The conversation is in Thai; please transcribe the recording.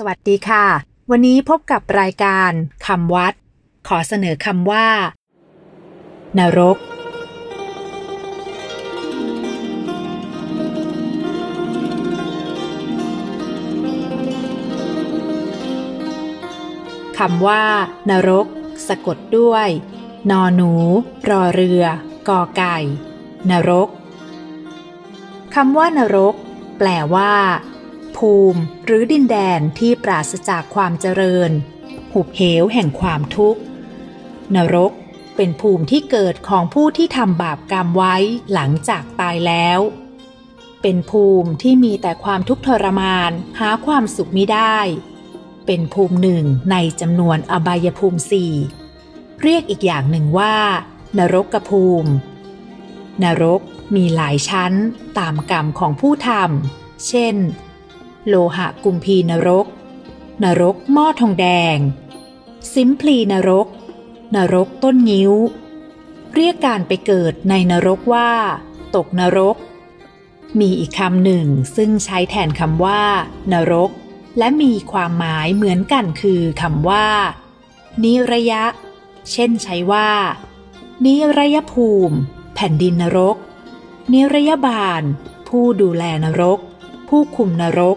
สวัสดีค่ะ วันนี้พบกับรายการคำวัด ขอเสนอคำว่า นรก คำว่า นรก สะกดด้วย นอหนู รอเรือ กอไก่ นรกคำว่านรก แปลว่า ภูมิหรือดินแดนที่ปราศจากความเจริญ หุบเหวแห่งความทุกข์ นรกเป็นภูมิที่เกิดของผู้ที่ทำบาปกรรมไว้หลังจากตายแล้ว เป็นภูมิที่มีแต่ความทุกข์ทรมานหาความสุขไมิได้ เป็นภูมิหนึ่งในจำนวนอบายภูมิสี่เรียกอีกอย่างหนึ่งว่า นรกกภูมิ นรกมีหลายชั้นตามกรรมของผู้ทำ เช่น โลหะกุมพีนรก นรกหม้อทองแดง สิมพลีนรก นรกต้นงิ้ว เรียกการไปเกิดในนรกว่า ตกนรก มีอีกคำหนึ่งซึ่งใช้แทนคำว่า นรก และมีความหมายเหมือนกันคือคำว่า นิระยะ เช่นใช้ว่า นิระยภูมิ แผ่นดินนรก นิระยบาลผู้ดูแลนรก ผู้คุมนรก